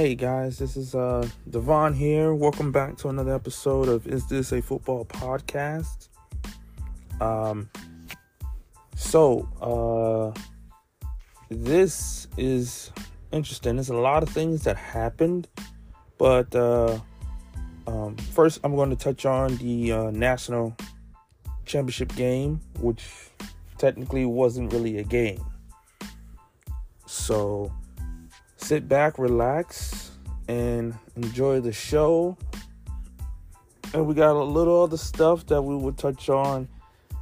Hey guys, this is uh Devon here. Welcome back to another episode of Is This a Football Podcast? Um so uh this is interesting. There's a lot of things that happened, but uh um first I'm going to touch on the uh, national championship game, which technically wasn't really a game. So sit back, relax, and enjoy the show. And we got a little other stuff that we will touch on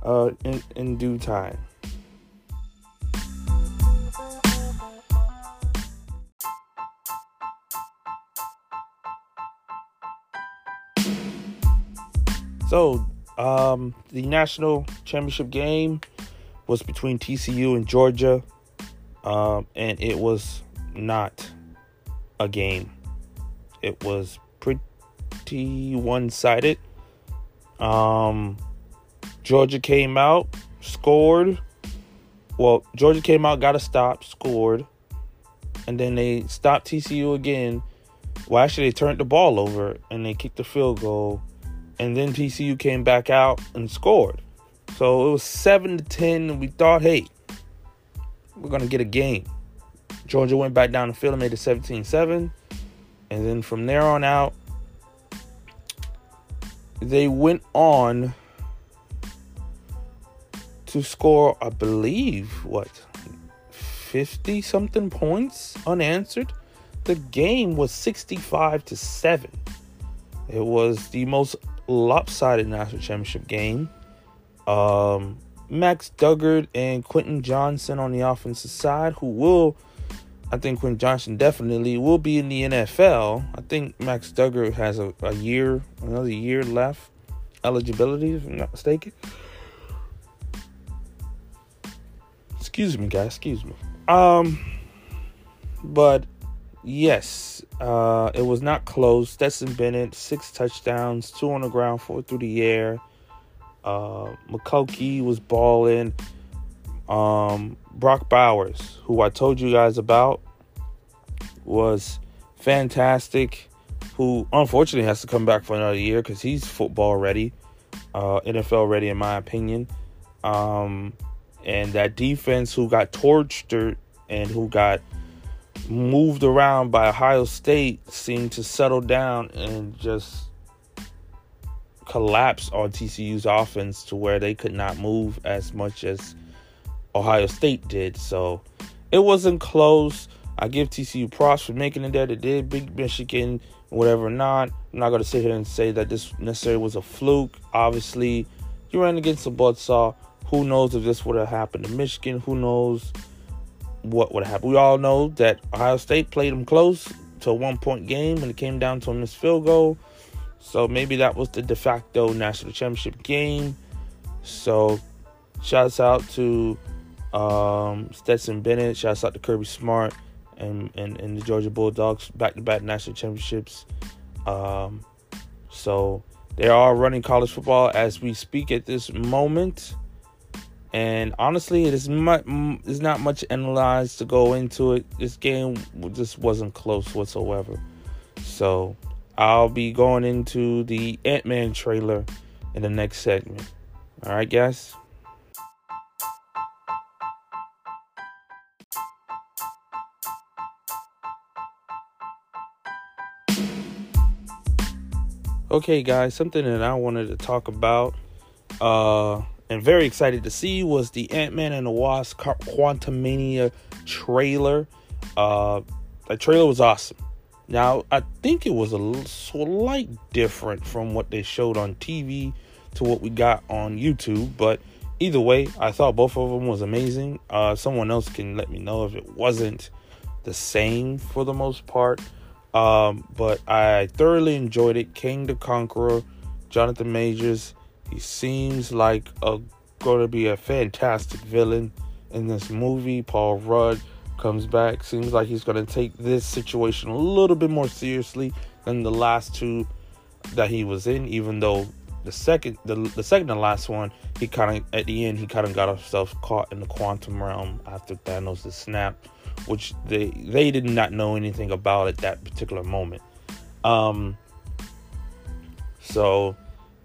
uh, in, in due time. So, um, the national championship game was between TCU and Georgia, um, and it was not a game. It was pretty one sided. Um, Georgia came out, scored. Well, Georgia came out, got a stop, scored. And then they stopped TCU again. Well, actually, they turned the ball over and they kicked the field goal. And then TCU came back out and scored. So it was 7 to 10. And we thought, hey, we're going to get a game. Georgia went back down the field and made it 17 7. And then from there on out, they went on to score, I believe, what, 50 something points unanswered. The game was 65 to 7. It was the most lopsided national championship game. Um, Max Duggan and Quentin Johnston on the offensive side, who will I think Quinn Johnson definitely will be in the NFL. I think Max Duggan has a, a year, another year left eligibility, if I'm not mistaken. Excuse me, guys. Excuse me. Um, but yes, uh, it was not close. Stetson Bennett, six touchdowns, two on the ground, four through the air. Uh, McConkey was balling. Um, Brock Bowers, who I told you guys about, was fantastic. Who unfortunately has to come back for another year because he's football ready, uh, NFL ready, in my opinion. Um, and that defense, who got tortured and who got moved around by Ohio State, seemed to settle down and just collapse on TCU's offense to where they could not move as much as Ohio State did. So it wasn't close. I give TCU props for making it there. They did Big Michigan, whatever not. I'm not going to sit here and say that this necessarily was a fluke. Obviously, you ran against a buzzsaw. Who knows if this would have happened to Michigan? Who knows what would happen? We all know that Ohio State played them close to a one point game and it came down to a missed field goal. So maybe that was the de facto national championship game. So shouts out to um, Stetson Bennett. Shouts out to Kirby Smart and, and, and the Georgia Bulldogs back to back national championships. Um, so they are running college football as we speak at this moment. And honestly, it is much, there's not much analyzed to go into it. This game just wasn't close whatsoever. So I'll be going into the Ant Man trailer in the next segment. All right, guys. Okay, guys, something that I wanted to talk about uh, and very excited to see was the Ant Man and the Wasp Quantumania trailer. Uh, that trailer was awesome. Now, I think it was a slight different from what they showed on TV to what we got on YouTube, but either way, I thought both of them was amazing. Uh, someone else can let me know if it wasn't the same for the most part. Um, but I thoroughly enjoyed it. Kang the Conqueror, Jonathan Majors. He seems like a going to be a fantastic villain in this movie. Paul Rudd comes back. Seems like he's going to take this situation a little bit more seriously than the last two that he was in. Even though the second the, the second and last one he kind of at the end he kind of got himself caught in the quantum realm after Thanos' snap which they they did not know anything about at that particular moment um so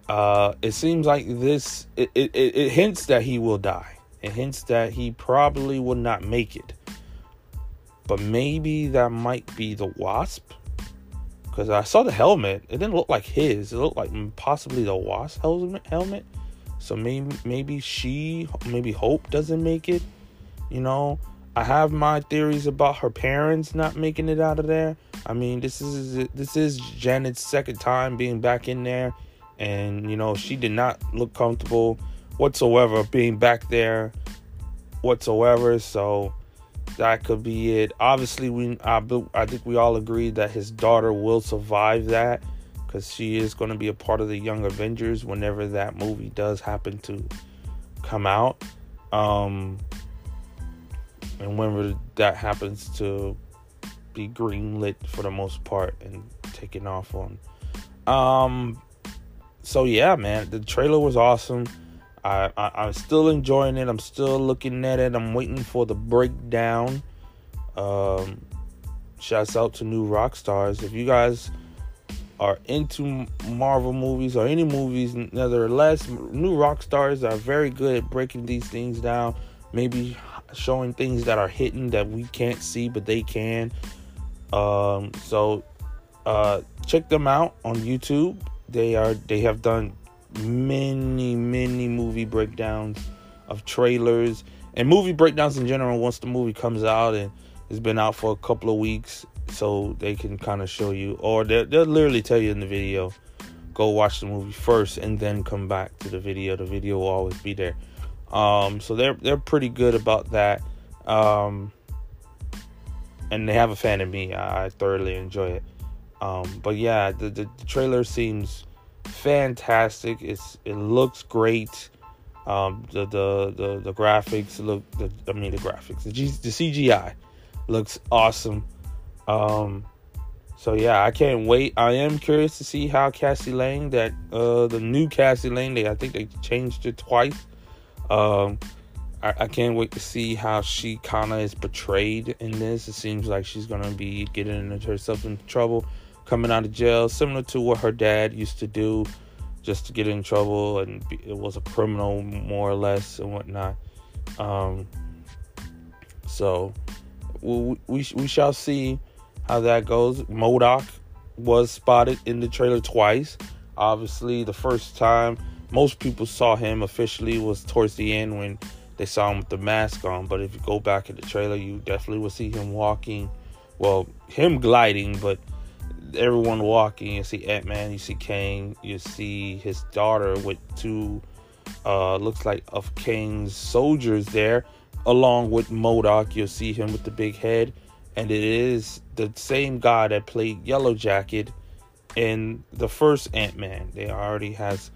uh it seems like this it, it, it hints that he will die it hints that he probably will not make it but maybe that might be the wasp because I saw the helmet. It didn't look like his. It looked like possibly the Wasp helmet. Helmet. So maybe maybe she maybe Hope doesn't make it. You know, I have my theories about her parents not making it out of there. I mean, this is this is Janet's second time being back in there, and you know she did not look comfortable whatsoever being back there whatsoever. So that could be it. Obviously, we I, I think we all agree that his daughter will survive that because she is going to be a part of the Young Avengers whenever that movie does happen to come out. Um, and whenever that happens to be greenlit for the most part and taken off on. Um, so yeah, man, the trailer was awesome. I, I am still enjoying it. I'm still looking at it. I'm waiting for the breakdown. Um, shouts out to New Rockstars. If you guys are into Marvel movies or any movies, nevertheless, New Rockstars are very good at breaking these things down. Maybe showing things that are hidden that we can't see, but they can. Um, so uh, check them out on YouTube. They are they have done many, many movie breakdowns of trailers and movie breakdowns in general once the movie comes out and it's been out for a couple of weeks so they can kind of show you or they'll, they'll literally tell you in the video go watch the movie first and then come back to the video the video will always be there um, so they're they're pretty good about that um, and they have a fan of me i, I thoroughly enjoy it um, but yeah the, the, the trailer seems fantastic. It's it looks great. Um, the, the the the graphics look. The, I mean the graphics. The, G, the CGI looks awesome. Um, so yeah, I can't wait. I am curious to see how Cassie Lang, that uh, the new Cassie Lang, they I think they changed it twice. Um, I, I can't wait to see how she kind of is portrayed in this. It seems like she's gonna be getting herself into trouble coming out of jail, similar to what her dad used to do, just to get in trouble, and be, it was a criminal more or less and whatnot. Um, so we, we we shall see how that goes. MODOK was spotted in the trailer twice. Obviously, the first time most people saw him officially was towards the end when they saw him with the mask on. But if you go back in the trailer, you definitely will see him walking. Well, him gliding, but everyone walking. You see Ant Man, you see Kang, you see his daughter with two, uh, looks like of Kang's soldiers there, along with MODOK. You'll see him with the big head, and it is the same guy that played Yellowjacket in the first Ant Man. They already has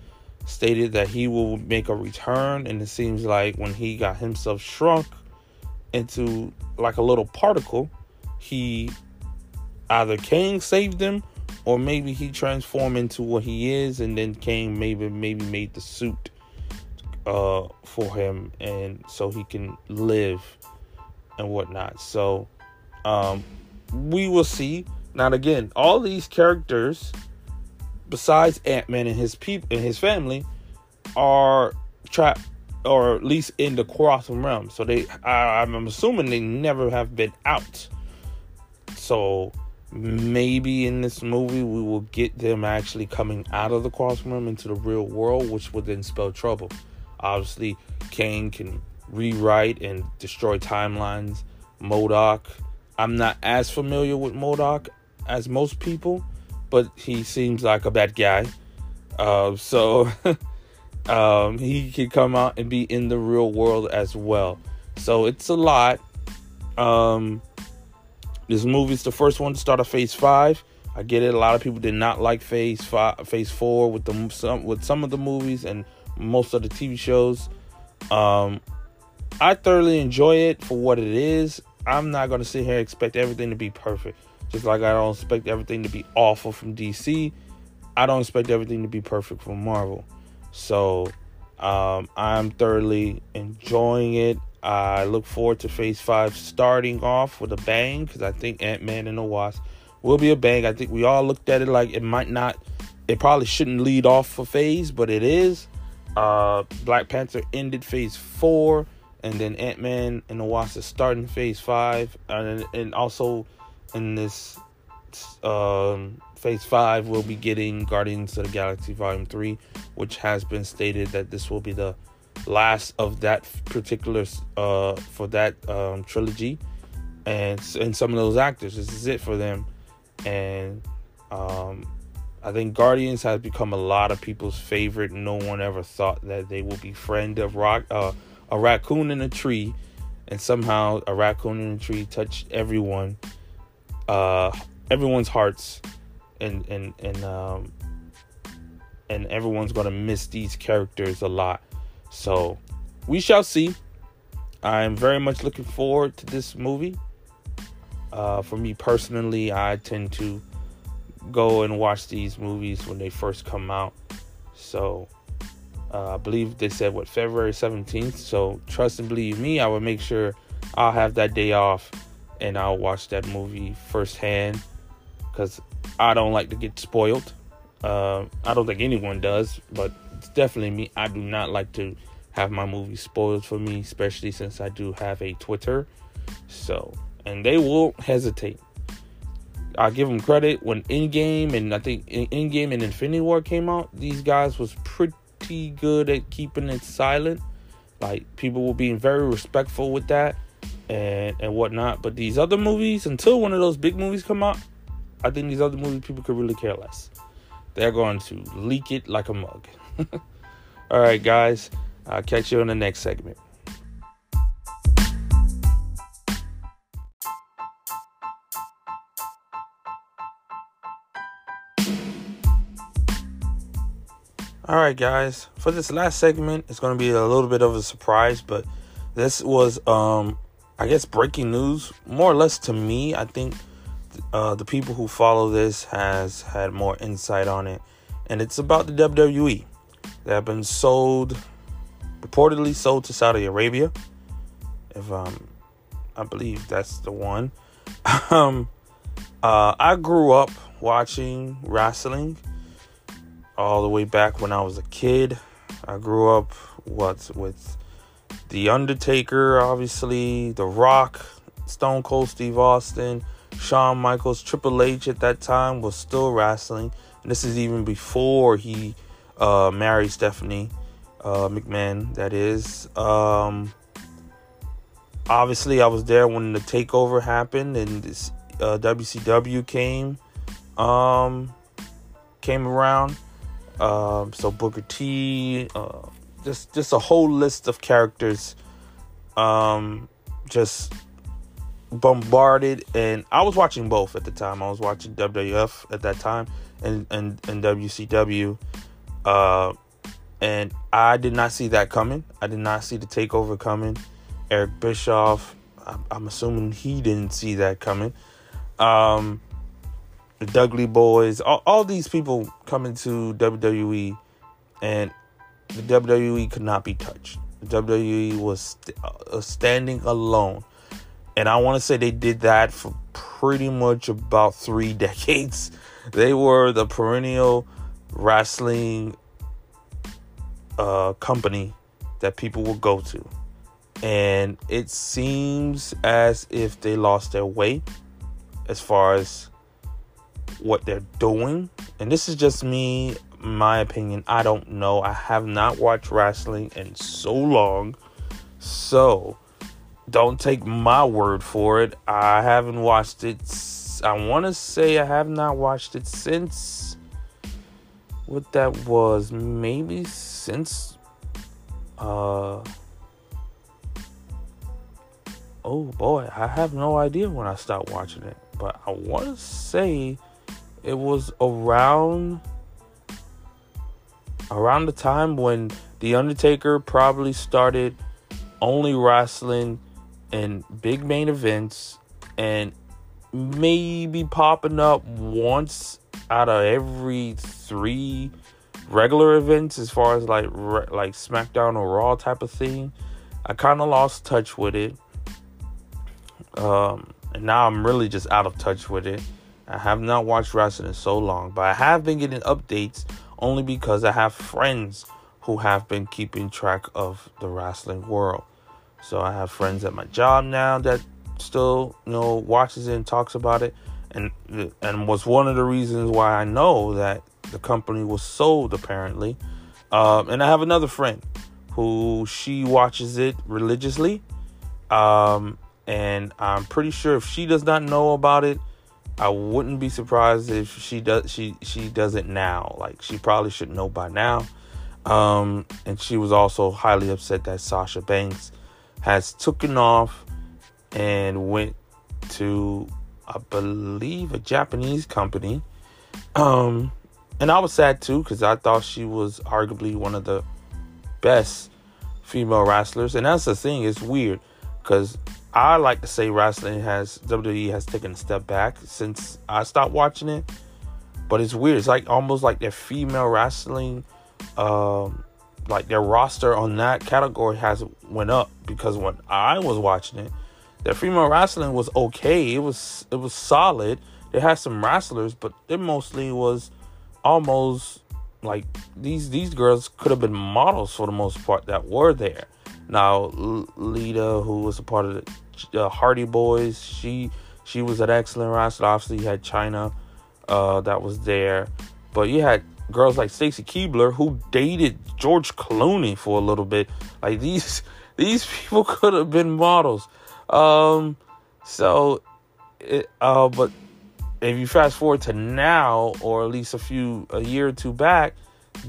stated that he will make a return, and it seems like when he got himself shrunk into like a little particle, he either Kang saved him or maybe he transformed into what he is and then Kang maybe maybe made the suit uh, for him and so he can live and whatnot. So um, we will see. Now again, all these characters besides Ant-Man and his people and his family are trapped or at least in the quantum realm. So they I, I'm assuming they never have been out. So maybe in this movie we will get them actually coming out of the quantum realm into the real world, which would then spell trouble. Obviously, Kang can rewrite and destroy timelines. MODOK, I'm not as familiar with MODOK as most people, but he seems like a bad guy. Uh, so um, he can come out and be in the real world as well. So it's a lot. Um, this movie's the first one to start a Phase Five. I get it. A lot of people did not like Phase Five, Phase Four with the some with some of the movies and most of the TV shows. Um, I thoroughly enjoy it for what it is. I'm not gonna sit here and expect everything to be perfect. Just like I don't expect everything to be awful from DC. I don't expect everything to be perfect from Marvel. So um, I'm thoroughly enjoying it. I look forward to Phase Five starting off with a bang because I think Ant Man and the Wasp will be a bang. I think we all looked at it like it might not, it probably shouldn't lead off a phase, but it is. Uh, Black Panther ended Phase Four, and then Ant Man and the Wasp is starting Phase Five, and and also in this um, Phase 5, we'll be getting Guardians of the Galaxy Volume 3, which has been stated that this will be the last of that particular, uh, for that um, trilogy. And, and some of those actors, this is it for them. And um, I think Guardians has become a lot of people's favorite. No one ever thought that they would be friend of rock, uh, a raccoon in a tree. And somehow a raccoon in a tree touched everyone. Uh, everyone's hearts and and and um and everyone's gonna miss these characters a lot. So we shall see. I'm very much looking forward to this movie. Uh, for me personally, I tend to go and watch these movies when they first come out. So uh, I believe they said what February 17th. So trust and believe me, I will make sure I'll have that day off and I'll watch that movie firsthand because I don't like to get spoiled. Uh, I don't think anyone does, but it's definitely me. I do not like to have my movie spoiled for me, especially since I do have a Twitter. So, and they will hesitate. I give them credit when Endgame and I think Endgame and Infinity War came out. These guys was pretty good at keeping it silent. Like people were being very respectful with that and and whatnot. But these other movies, until one of those big movies come out, I think these other movies people could really care less. They're going to leak it like a mug. All right, guys. I'll catch you in the next segment. All right, guys. For this last segment, it's going to be a little bit of a surprise, but this was, um, I guess, breaking news, more or less to me. I think uh, the people who follow this has had more insight on it, and it's about the WWE. They have been sold, reportedly sold to Saudi Arabia. If um, I believe that's the one. um, uh, I grew up watching wrestling all the way back when I was a kid. I grew up what with The Undertaker, obviously, The Rock, Stone Cold Steve Austin, Shawn Michaels, Triple H at that time was still wrestling. And this is even before he uh, married Stephanie uh, McMahon, that is. Um, obviously, I was there when the takeover happened and this uh, WCW came um, came around. Um, so Booker T, uh, just just a whole list of characters, um, just bombarded and I was watching both at the time. I was watching WWF at that time and and, and WCW. Uh, and I did not see that coming. I did not see the takeover coming. Eric Bischoff, I'm, I'm assuming he didn't see that coming. Um, the Dudley Boys, all, all these people coming to WWE, and the WWE could not be touched. The WWE was uh, standing alone and I want to say they did that for pretty much about three decades. They were the perennial wrestling uh, company that people will go to. And it seems as if they lost their way as far as what they're doing. And this is just me, my opinion. I don't know. I have not watched wrestling in so long. So don't take my word for it. I haven't watched it. I want to say I have not watched it since what that was. Maybe since. Uh. Oh boy, I have no idea when I stopped watching it, but I want to say it was around around the time when the Undertaker probably started only wrestling in big main events and maybe popping up once out of every three regular events, as far as like re- like SmackDown or Raw type of thing, I kind of lost touch with it. Um, and now I'm really just out of touch with it. I have not watched wrestling in so long, but I have been getting updates only because I have friends who have been keeping track of the wrestling world. So I have friends at my job now that still, you know, watches it and talks about it, and and was one of the reasons why I know that the company was sold apparently. Um, and I have another friend who she watches it religiously, um, and I'm pretty sure if she does not know about it, I wouldn't be surprised if she does. She she does it now. Like she probably should know by now. Um, and she was also highly upset that Sasha Banks has taken off and went to, I believe, a Japanese company. Um, and I was sad too because I thought she was arguably one of the best female wrestlers. And that's the thing; it's weird because I like to say wrestling has WWE has taken a step back since I stopped watching it. But it's weird. It's like almost like their female wrestling, um, like their roster on that category has went up because when I was watching it, their female wrestling was okay. It was it was solid. They had some wrestlers, but it mostly was almost like these these girls could have been models for the most part that were there. Now Lita, who was a part of the uh, Hardy Boys, she she was an excellent wrestler. Obviously, you had Chyna uh, that was there, but you had girls like Stacy Keibler who dated George Clooney for a little bit. Like these these people could have been models. Um, so, it, uh, but if you fast forward to now, or at least a few a year or two back,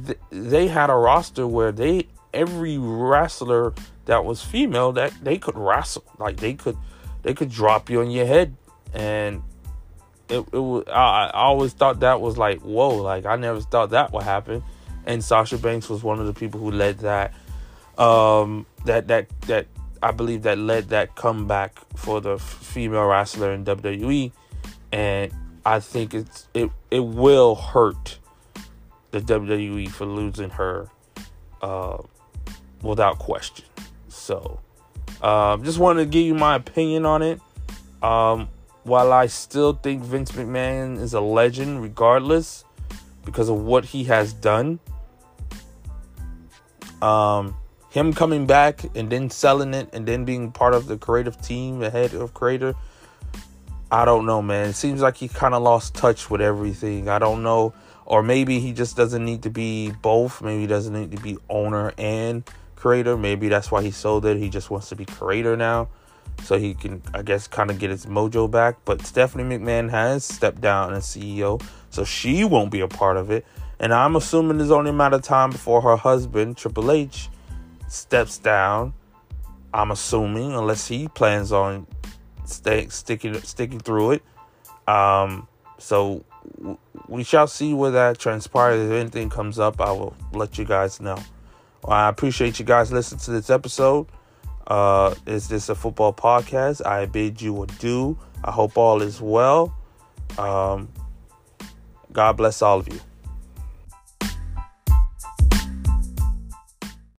th- they had a roster where they every wrestler that was female that they could wrestle, like they could they could drop you on your head, and it it was I, I always thought that was like whoa, like I never thought that would happen, and Sasha Banks was one of the people who led that, um, that that that I believe that led that comeback for the female wrestler in WWE, and I think it's it it will hurt the WWE for losing her, uh, without question. So, um, just wanted to give you my opinion on it. Um, while I still think Vince McMahon is a legend, regardless, because of what he has done. Um, him coming back and then selling it and then being part of the creative team, the head of creator. I don't know, man. It seems like he kind of lost touch with everything. I don't know. Or maybe he just doesn't need to be both. Maybe he doesn't need to be owner and creator. Maybe that's why he sold it. He just wants to be creator now. So he can, I guess, kind of get his mojo back. But Stephanie McMahon has stepped down as CEO. So she won't be a part of it. And I'm assuming there's only a matter of time before her husband, Triple H, steps down. I'm assuming, unless he plans on stay, sticking sticking through it. Um, so we shall see where that transpires. If anything comes up, I will let you guys know. I appreciate you guys listening to this episode. Uh, is this a football podcast? I bid you adieu. I hope all is well. Um, God bless all of you.